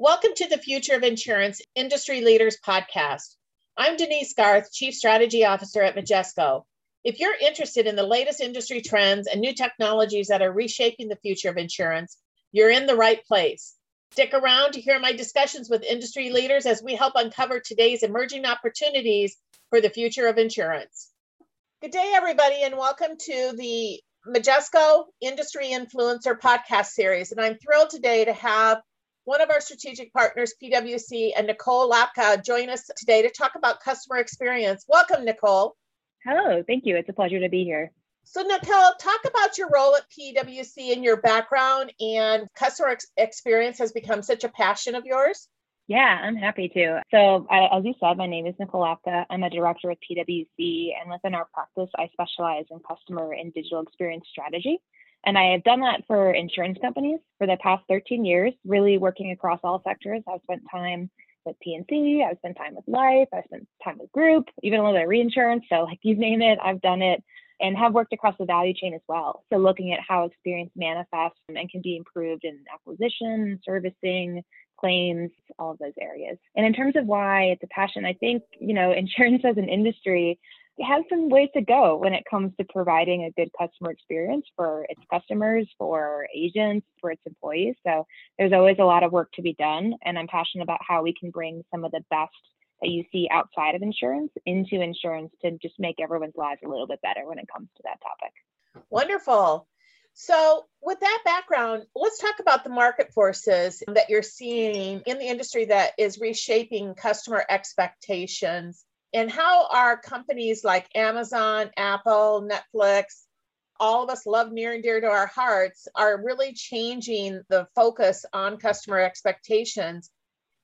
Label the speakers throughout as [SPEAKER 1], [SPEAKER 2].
[SPEAKER 1] Welcome to the Future of Insurance Industry Leaders podcast. I'm Denise Garth, Chief Strategy Officer at Majesco. If you're interested in the latest industry trends and new technologies that are reshaping the future of insurance, you're in the right place. Stick around to hear my discussions with industry leaders as we help uncover today's emerging opportunities for the future of insurance. Good day, everybody, and welcome to the Majesco Industry Influencer podcast series. And I'm thrilled today to have one of our strategic partners, PwC, and Nicole Lapka join us today to talk about customer experience. Welcome, Nicole.
[SPEAKER 2] Hello, thank you. It's a pleasure to be here.
[SPEAKER 1] So, Nicole, talk about your role at PwC and your background and customer ex- experience has become such a passion of yours.
[SPEAKER 2] Yeah, I'm happy to. So, I, as you said, my name is Nicole Lapka. I'm a director at PwC, and within our practice, I specialize in customer and digital experience strategy. And I have done that for insurance companies for the past 13 years, really working across all sectors. I've spent time with P&C, I've spent time with life, I've spent time with group, even a little bit of reinsurance. So like you name it, I've done it and have worked across the value chain as well. So looking at how experience manifests and can be improved in acquisition, servicing, claims, all of those areas. And in terms of why it's a passion, I think, you know, insurance as an industry has some ways to go when it comes to providing a good customer experience for its customers, for agents, for its employees. So there's always a lot of work to be done. And I'm passionate about how we can bring some of the best that you see outside of insurance into insurance to just make everyone's lives a little bit better when it comes to that topic.
[SPEAKER 1] Wonderful. So, with that background, let's talk about the market forces that you're seeing in the industry that is reshaping customer expectations and how are companies like Amazon, Apple, Netflix, all of us love near and dear to our hearts, are really changing the focus on customer expectations.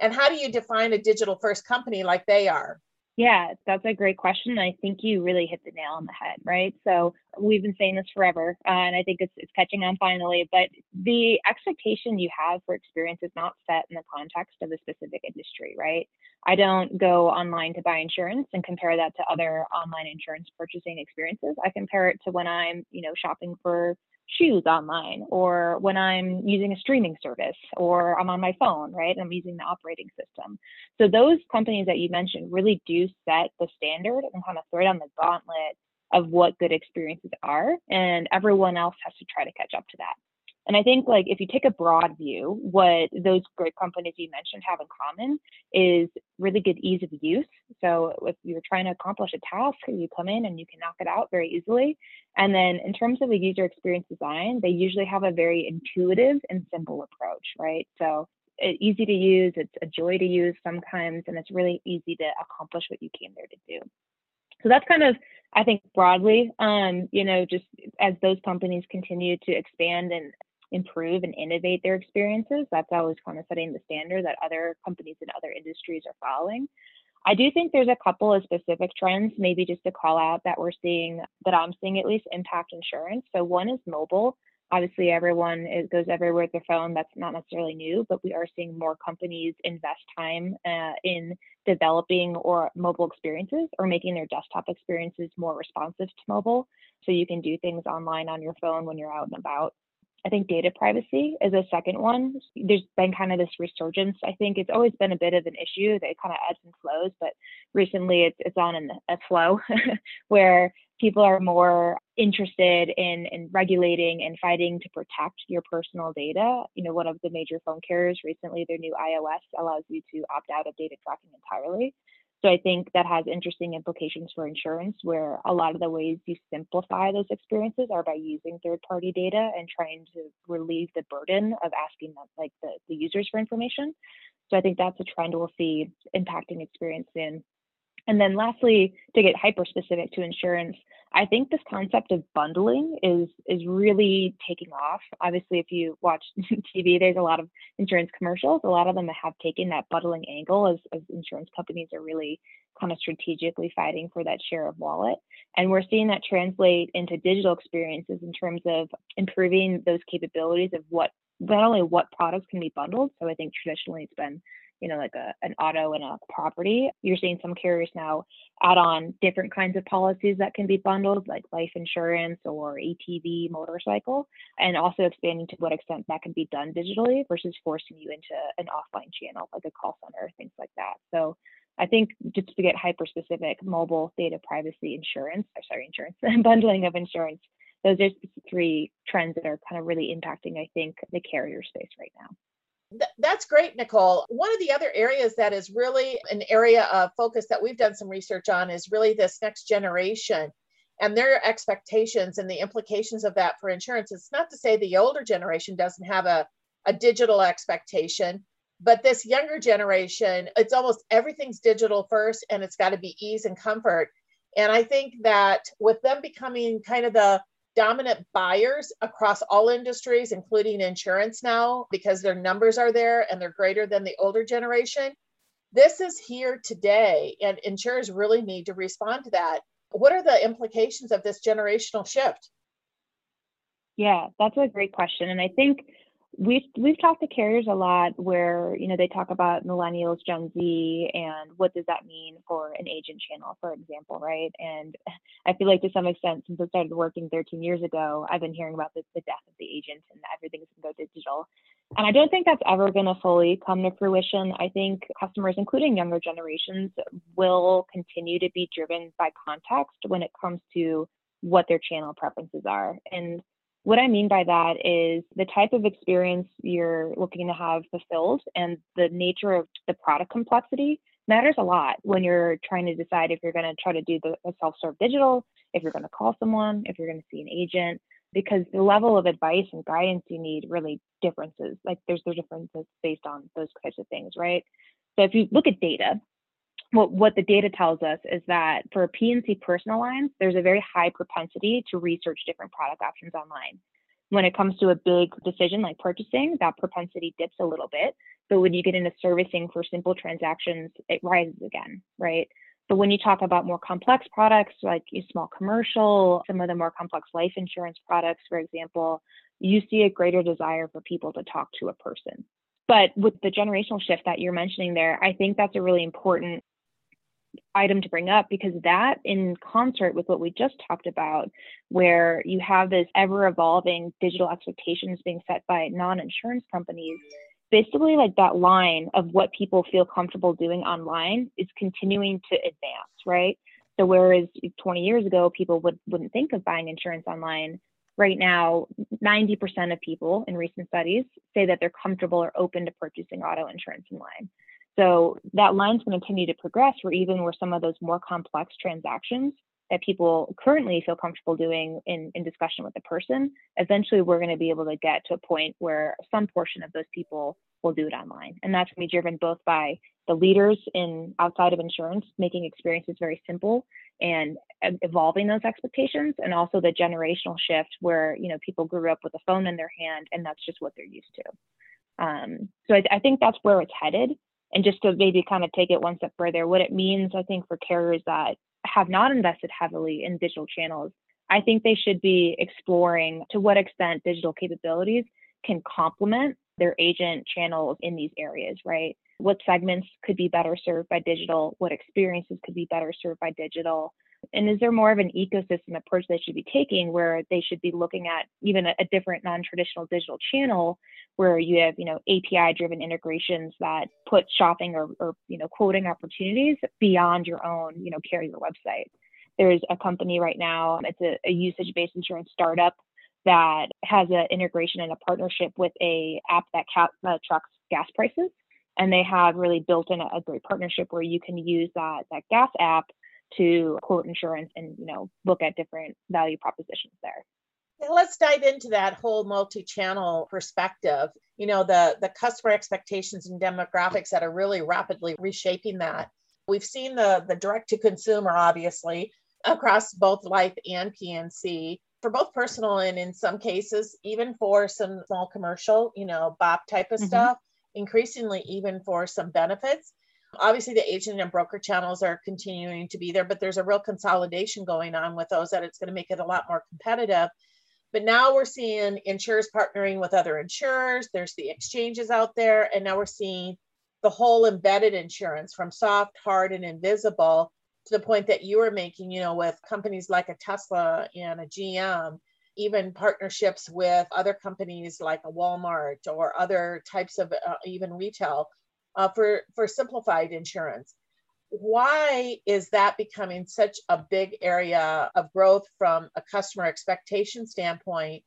[SPEAKER 1] And how do you define a digital first company like they are?
[SPEAKER 2] Yeah, that's a great question. I think you really hit the nail on the head, right? So we've been saying this forever, uh, and I think it's, it's catching on finally. But the expectation you have for experience is not set in the context of a specific industry, right? I don't go online to buy insurance and compare that to other online insurance purchasing experiences. I compare it to when I'm, you know, shopping for shoes online or when I'm using a streaming service or I'm on my phone, right? I'm using the operating system. So those companies that you mentioned really do set the standard and kind of throw on the gauntlet of what good experiences are. And everyone else has to try to catch up to that. And I think like if you take a broad view, what those great companies you mentioned have in common is really good ease of use. So if you're trying to accomplish a task, you come in and you can knock it out very easily. And then in terms of the user experience design, they usually have a very intuitive and simple approach, right? So it's easy to use, it's a joy to use sometimes, and it's really easy to accomplish what you came there to do. So that's kind of, I think, broadly, um, you know, just as those companies continue to expand and improve and innovate their experiences. That's always kind of setting the standard that other companies and other industries are following. I do think there's a couple of specific trends, maybe just to call out that we're seeing, that I'm seeing at least impact insurance. So one is mobile. Obviously, everyone is, goes everywhere with their phone. That's not necessarily new, but we are seeing more companies invest time uh, in developing or mobile experiences or making their desktop experiences more responsive to mobile. So you can do things online on your phone when you're out and about. I think data privacy is a second one. There's been kind of this resurgence. I think it's always been a bit of an issue that kind of ebbs and flows, but recently it's it's on an, a flow where people are more interested in in regulating and fighting to protect your personal data. You know, one of the major phone carriers recently, their new iOS allows you to opt out of data tracking entirely. So I think that has interesting implications for insurance, where a lot of the ways you simplify those experiences are by using third-party data and trying to relieve the burden of asking them, like the, the users for information. So I think that's a trend we'll see impacting experience soon. And then lastly, to get hyper specific to insurance, I think this concept of bundling is is really taking off. Obviously, if you watch TV, there's a lot of insurance commercials. A lot of them have taken that bundling angle as, as insurance companies are really kind of strategically fighting for that share of wallet. And we're seeing that translate into digital experiences in terms of improving those capabilities of what not only what products can be bundled. So I think traditionally it's been you know, like a, an auto and a property. You're seeing some carriers now add on different kinds of policies that can be bundled, like life insurance or ATV motorcycle, and also expanding to what extent that can be done digitally versus forcing you into an offline channel, like a call center, things like that. So I think just to get hyper specific, mobile data privacy insurance, or sorry, insurance, bundling of insurance, those are three trends that are kind of really impacting, I think, the carrier space right now.
[SPEAKER 1] That's great, Nicole. One of the other areas that is really an area of focus that we've done some research on is really this next generation and their expectations and the implications of that for insurance. It's not to say the older generation doesn't have a, a digital expectation, but this younger generation, it's almost everything's digital first and it's got to be ease and comfort. And I think that with them becoming kind of the dominant buyers across all industries, including insurance now, because their numbers are there and they're greater than the older generation. This is here today, and insurers really need to respond to that. What are the implications of this generational shift?
[SPEAKER 2] Yeah, that's a great question. And I think we've we've talked to carriers a lot where you know they talk about millennials gen z and what does that mean for an agent channel for example right? And i feel like to some extent since i started working 13 years ago i've been hearing about the, the death of the agent and everything's going to go digital. And i don't think that's ever going to fully come to fruition. I think customers including younger generations will continue to be driven by context when it comes to what their channel preferences are. And what I mean by that is the type of experience you're looking to have fulfilled and the nature of the product complexity matters a lot when you're trying to decide if you're going to try to do the self-serve digital, if you're going to call someone, if you're going to see an agent, because the level of advice and guidance you need really differences. Like there's there's differences based on those types of things, right? So if you look at data, what, what the data tells us is that for P&C personal lines, there's a very high propensity to research different product options online. When it comes to a big decision like purchasing, that propensity dips a little bit. But when you get into servicing for simple transactions, it rises again, right? But when you talk about more complex products like small commercial, some of the more complex life insurance products, for example, you see a greater desire for people to talk to a person. But with the generational shift that you're mentioning there, I think that's a really important item to bring up because that in concert with what we just talked about where you have this ever evolving digital expectations being set by non-insurance companies basically like that line of what people feel comfortable doing online is continuing to advance right? So whereas 20 years ago people would wouldn't think of buying insurance online right now 90% of people in recent studies say that they're comfortable or open to purchasing auto insurance online so that line's going to continue to progress where even where some of those more complex transactions that people currently feel comfortable doing in, in discussion with the person, eventually we're going to be able to get to a point where some portion of those people will do it online. And that's going to be driven both by the leaders in outside of insurance, making experiences very simple and evolving those expectations, and also the generational shift where you know people grew up with a phone in their hand and that's just what they're used to. Um, so I, I think that's where it's headed. And just to maybe kind of take it one step further, what it means, I think, for carriers that have not invested heavily in digital channels, I think they should be exploring to what extent digital capabilities can complement their agent channels in these areas, right? What segments could be better served by digital? What experiences could be better served by digital? And is there more of an ecosystem approach they should be taking where they should be looking at even a, a different non-traditional digital channel where you have, you know, API driven integrations that put shopping or, or, you know, quoting opportunities beyond your own, you know, carrier website. There's a company right now, it's a, a usage-based insurance startup that has an integration and a partnership with a app that uh, tracks gas prices and they have really built in a, a, great partnership where you can use that that gas app to quote insurance and you know look at different value propositions there.
[SPEAKER 1] Let's dive into that whole multi-channel perspective. You know the the customer expectations and demographics that are really rapidly reshaping that. We've seen the the direct to consumer obviously across both life and P&C for both personal and in some cases even for some small commercial you know bop type of mm-hmm. stuff increasingly even for some benefits Obviously, the agent and broker channels are continuing to be there, but there's a real consolidation going on with those that it's going to make it a lot more competitive. But now we're seeing insurers partnering with other insurers. There's the exchanges out there, and now we're seeing the whole embedded insurance from soft, hard, and invisible to the point that you were making, you know, with companies like a Tesla and a GM, even partnerships with other companies like a Walmart or other types of uh, even retail uh, for, for simplified insurance. Why is that becoming such a big area of growth from a customer expectation standpoint?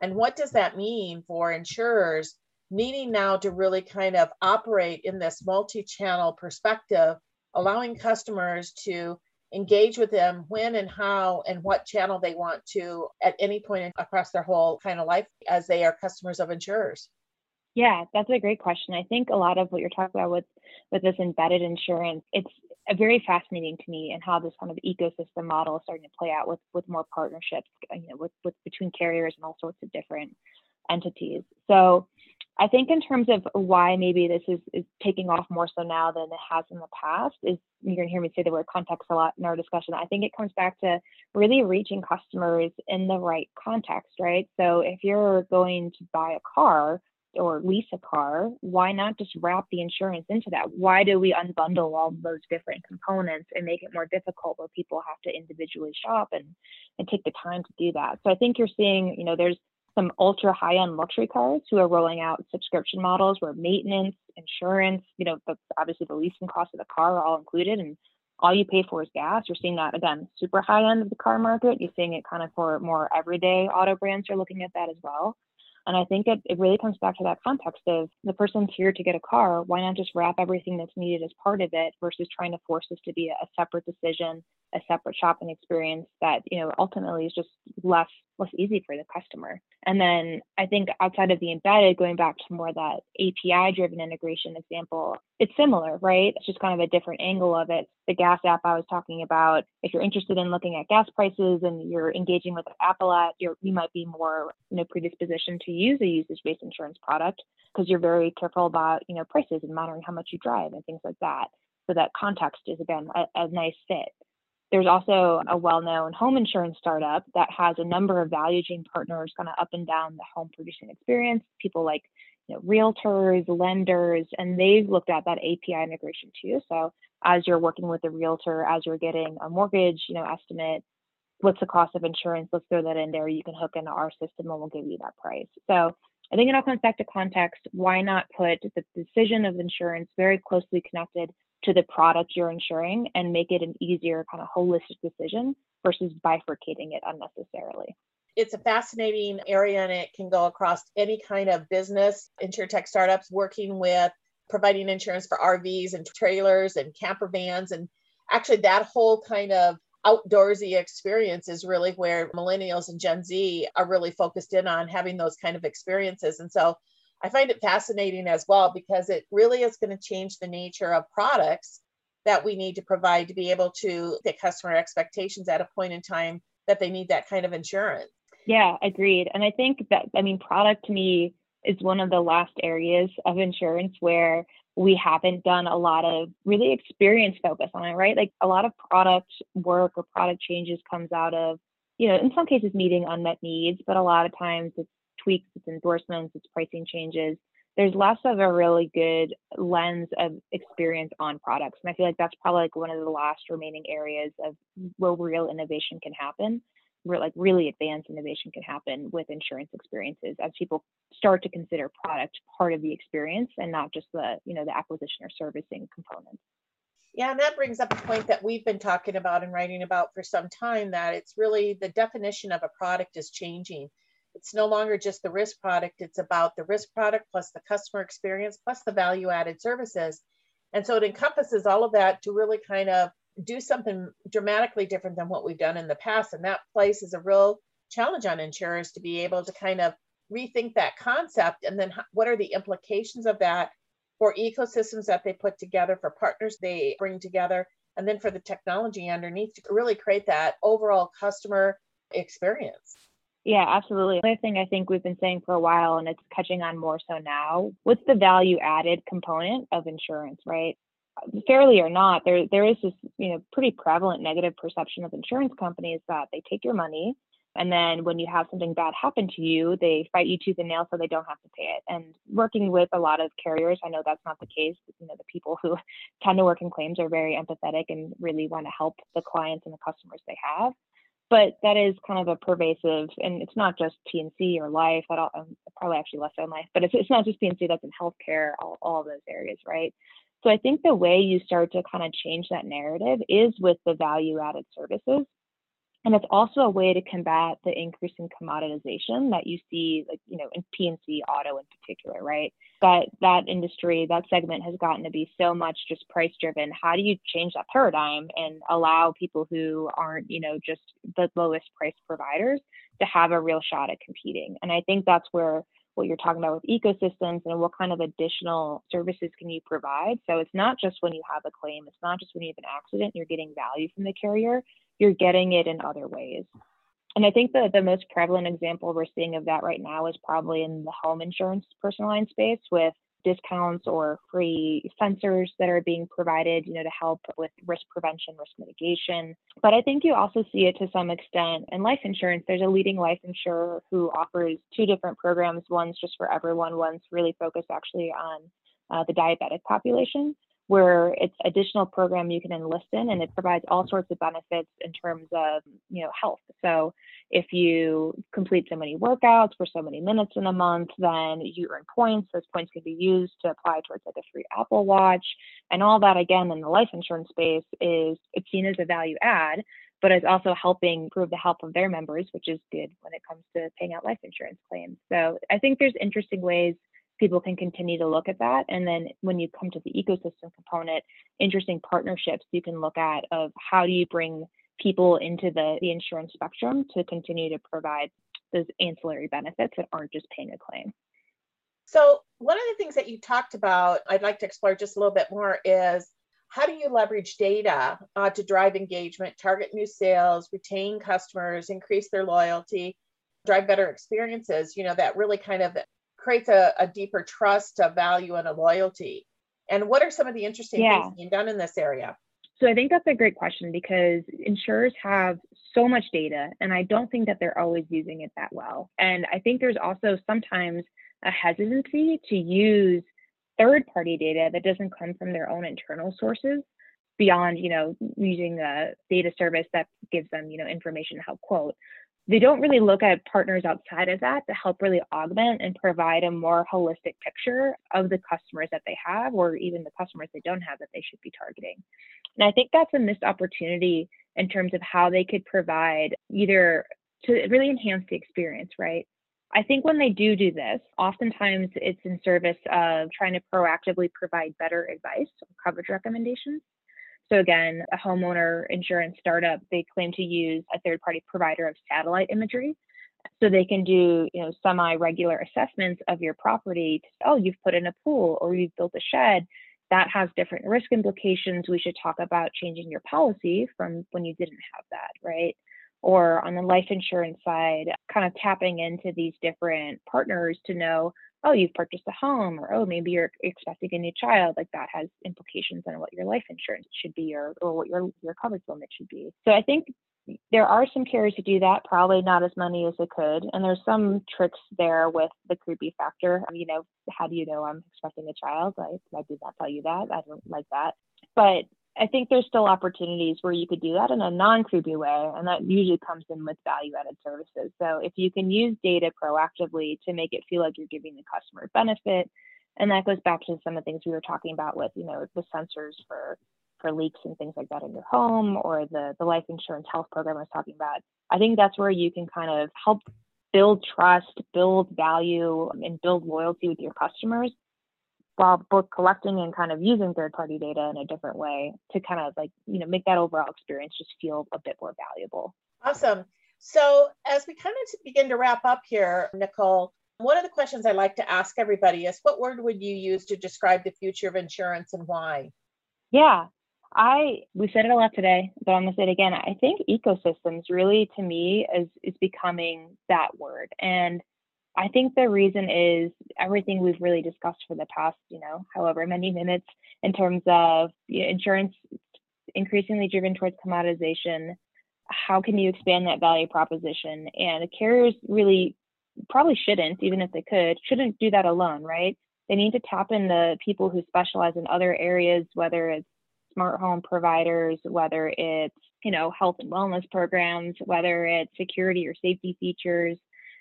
[SPEAKER 1] And what does that mean for insurers needing now to really kind of operate in this multi channel perspective, allowing customers to engage with them when and how and what channel they want to at any point across their whole kind of life as they are customers of insurers?
[SPEAKER 2] Yeah, that's a great question. I think a lot of what you're talking about with with this embedded insurance, it's very fascinating to me and how this kind of ecosystem model is starting to play out with with more partnerships, uh, you know, with, with between carriers and all sorts of different entities. So I think in terms of why maybe this is, is taking off more so now than it has in the past is you're to hear me say the word context a lot in our discussion. I think it comes back to really reaching customers in the right context, right? So if you're going to buy a car or lease a car, why not just wrap the insurance into that? Why do we unbundle all those different components and make it more difficult where people have to individually shop and, and take the time to do that? So I think you're seeing, you know, there's some ultra high end luxury cars who are rolling out subscription models where maintenance, insurance, you know, obviously the leasing cost of the car are all included and all you pay for is gas. You're seeing that again, super high end of the car market. You're seeing it kind of for more everyday auto brands are looking at that as well. And I think it, it really comes back to that context of the person's here to get a car. Why not just wrap everything that's needed as part of it versus trying to force this to be a, a separate decision, a separate shopping experience that, you know, ultimately is just less less easy for the customer. And then I think outside of the embedded, going back to more that API driven integration example, it's similar, right? It's just kind of a different angle of it. The gas app I was talking about, if you're interested in looking at gas prices and you're engaging with Apple at, you're, you might be more, you know, predisposition to use a usage-based insurance product because you're very careful about, you know, prices and monitoring how much you drive and things like that. So that context is again a, a nice fit. There's also a well known home insurance startup that has a number of value chain partners kind of up and down the home purchasing experience, people like you know, realtors, lenders, and they've looked at that API integration too. So as you're working with a realtor, as you're getting a mortgage, you know, estimate, what's the cost of insurance? Let's throw that in there. You can hook into our system and we'll give you that price. So I think it all comes back to context. Why not put the decision of insurance very closely connected to the product you're insuring and make it an easier kind of holistic decision versus bifurcating it unnecessarily.
[SPEAKER 1] It's a fascinating area and it can go across any kind of business, insurtech startups working with providing insurance for RVs and trailers and camper vans. And actually, that whole kind of outdoorsy experience is really where millennials and Gen Z are really focused in on having those kind of experiences. And so I find it fascinating as well because it really is going to change the nature of products that we need to provide to be able to get customer expectations at a point in time that they need that kind of insurance.
[SPEAKER 2] Yeah, agreed. And I think that, I mean, product to me is one of the last areas of insurance where we haven't done a lot of really experience focus on it, right? Like a lot of product work or product changes comes out of, you know, in some cases meeting unmet needs, but a lot of times it's tweaks, its endorsements, its pricing changes, there's less of a really good lens of experience on products. And I feel like that's probably like one of the last remaining areas of where real innovation can happen, where like really advanced innovation can happen with insurance experiences as people start to consider product part of the experience and not just the, you know, the acquisition or servicing component.
[SPEAKER 1] Yeah, and that brings up a point that we've been talking about and writing about for some time that it's really the definition of a product is changing it's no longer just the risk product, it's about the risk product plus the customer experience plus the value added services. And so it encompasses all of that to really kind of do something dramatically different than what we've done in the past. And that places a real challenge on insurers to be able to kind of rethink that concept and then what are the implications of that for ecosystems that they put together, for partners they bring together, and then for the technology underneath to really create that overall customer experience.
[SPEAKER 2] Yeah, absolutely. Another thing I think we've been saying for a while, and it's catching on more so now, what's the value added component of insurance, right? Fairly or not, there there is this you know pretty prevalent negative perception of insurance companies that they take your money And then when you have something bad happen to you, they fight you tooth and nail so they don't have to pay it. And working with a lot of carriers, I know that's not the case. You know, the people who tend to work in claims are very empathetic and really want to help the clients and the customers they have. But that is kind of a pervasive, and it's not just P&C or life. at all, um, probably actually less so life, but it's, it's not just P&C. That's in healthcare, all, all those areas, right? So I think the way you start to kind of change that narrative is with the value added services. And it's also a way to combat the increase in commoditization that you see, like, you know, in P&C auto in particular, right? That that industry, that segment has gotten to be so much just price driven. How do you change that paradigm and allow people who aren't, you know, just the lowest price providers to have a real shot at competing? And I think that's where what you're talking about with ecosystems and what kind of additional services can you provide. So it's not just when you have a claim, it's not just when you have an accident, you're getting value from the carrier, you're getting it in other ways. And I think the, the most prevalent example we're seeing of that right now is probably in the home insurance personal line space with discounts or free sensors that are being provided, you know, to help with risk prevention, risk mitigation. But I think you also see it to some extent in life insurance. There's a leading life insurer who offers two different programs. One's just for everyone. One's really focused actually on uh, the diabetic population where it's additional program you can enlist in and it provides all sorts of benefits in terms of you know health. So if you complete so many workouts for so many minutes in a month then you earn points. Those points can be used to apply towards like a free apple watch. And all that again in the life insurance space is it's seen as a value add but it's also helping improve the health of their members which is good when it comes to paying out life insurance claims. So i think there's interesting ways people can continue to look at that. And then when you come to the ecosystem component, interesting partnerships you can look at of how do you bring people into the, the insurance spectrum to continue to provide those ancillary benefits that aren't just paying a claim.
[SPEAKER 1] So one of the things that you talked about, I'd like to explore just a little bit more is how do you leverage data uh, to drive engagement, target new sales, retain customers, increase their loyalty, drive better experiences, you know, that really kind of creates a, a deeper trust, a value, and a loyalty. And what are some of the interesting yeah. things being done in this area?
[SPEAKER 2] So I think that's a great question because insurers have so much data, and I don't think that they're always using it that well. And I think there's also sometimes a hesitancy to use third party data that doesn't come from their own internal sources beyond you know using a data service that gives them you know information to help quote they don't really look at partners outside of that to help really augment and provide a more holistic picture of the customers that they have or even the customers they don't have that they should be targeting. And I think that's a missed opportunity in terms of how they could provide either to really enhance the experience, right? I think when they do do this, oftentimes it's in service of trying to proactively provide better advice or coverage recommendations so again, a homeowner insurance startup, they claim to use a third party provider of satellite imagery. So they can do, you know, semi-regular assessments of your property. To, oh, you've put in a pool or you've built a shed. That has different risk implications. We should talk about changing your policy from when you didn't have that, right? Or on the life insurance side, kind of tapping into these different partners to know, oh, you've purchased a home, or oh, maybe you're expecting a new child, like that has implications on what your life insurance should be or, or what your, your coverage limit should be. So I think there are some carriers who do that, probably not as many as it could. And there's some tricks there with the creepy factor. You know, how do you know I'm expecting a child? I, I did not tell you that. I don't like that. But I think there's still opportunities where you could do that in a non creepy way, and that usually comes in with value added services. So if you can use data proactively to make it feel like you're giving the customer benefit, and that goes back to some of the things we were talking about with, you know, the sensors for for leaks and things like that in your home, or the the life insurance health program I was talking about. I think that's where you can kind of help build trust, build value, and build loyalty with your customers while both collecting and kind of using third party data in a different way to kind of like, you know, make that overall experience just feel a bit more valuable.
[SPEAKER 1] Awesome. So, as we kind of begin to wrap up here, Nicole, one of the questions I like to ask everybody is what word would you use to describe the future of insurance and why?
[SPEAKER 2] Yeah, I we said it a lot today, but I'm gonna say it again. I think ecosystems really to me is is becoming that word. And I think the reason is everything we've really discussed for the past, you know, however many minutes in terms of insurance increasingly driven towards commoditization. how can you expand that value proposition? And carriers really probably shouldn't, even if they could, shouldn't do that alone, right? They need to tap in the people who specialize in other areas, whether it's smart home providers, whether it's, you know, health and wellness programs, whether it's security or safety features.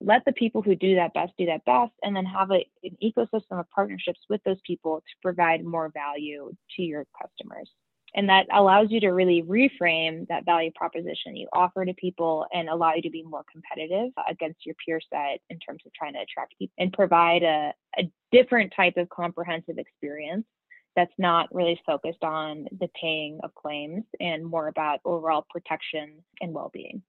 [SPEAKER 2] Let the people who do that best do that best, and then have a, an ecosystem of partnerships with those people to provide more value to your customers. And that allows you to really reframe that value proposition you offer to people and allow you to be more competitive against your peer set in terms of trying to attract people and provide a, a different type of comprehensive experience that's not really focused on the paying of claims and more about overall protection and well-being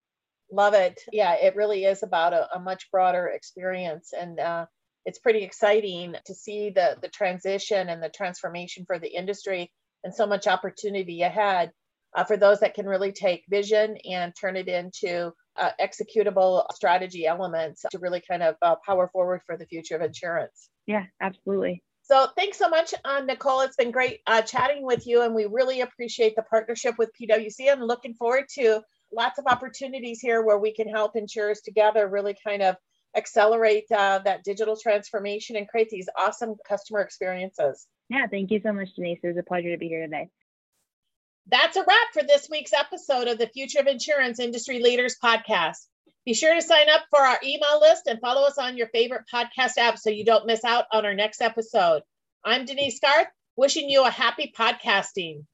[SPEAKER 1] love it yeah it really is about a, a much broader experience and uh, it's pretty exciting to see the the transition and the transformation for the industry and so much opportunity ahead uh, for those that can really take vision and turn it into uh, executable strategy elements to really kind of uh, power forward for the future of insurance.
[SPEAKER 2] Yeah, absolutely.
[SPEAKER 1] So thanks so much, uh, Nicole. It's been great uh, chatting with you, and we really appreciate the partnership with PwC. And looking forward to lots of opportunities here where we can help insurers together really kind of accelerate uh, that digital transformation and create these awesome customer experiences.
[SPEAKER 2] Yeah, thank you so much, Denise. It was a pleasure to be here today.
[SPEAKER 1] That's a wrap for this week's episode of the Future of Insurance Industry Leaders podcast. Be sure to sign up for our email list and follow us on your favorite podcast app so you don't miss out on our next episode. I'm Denise Garth, wishing you a happy podcasting.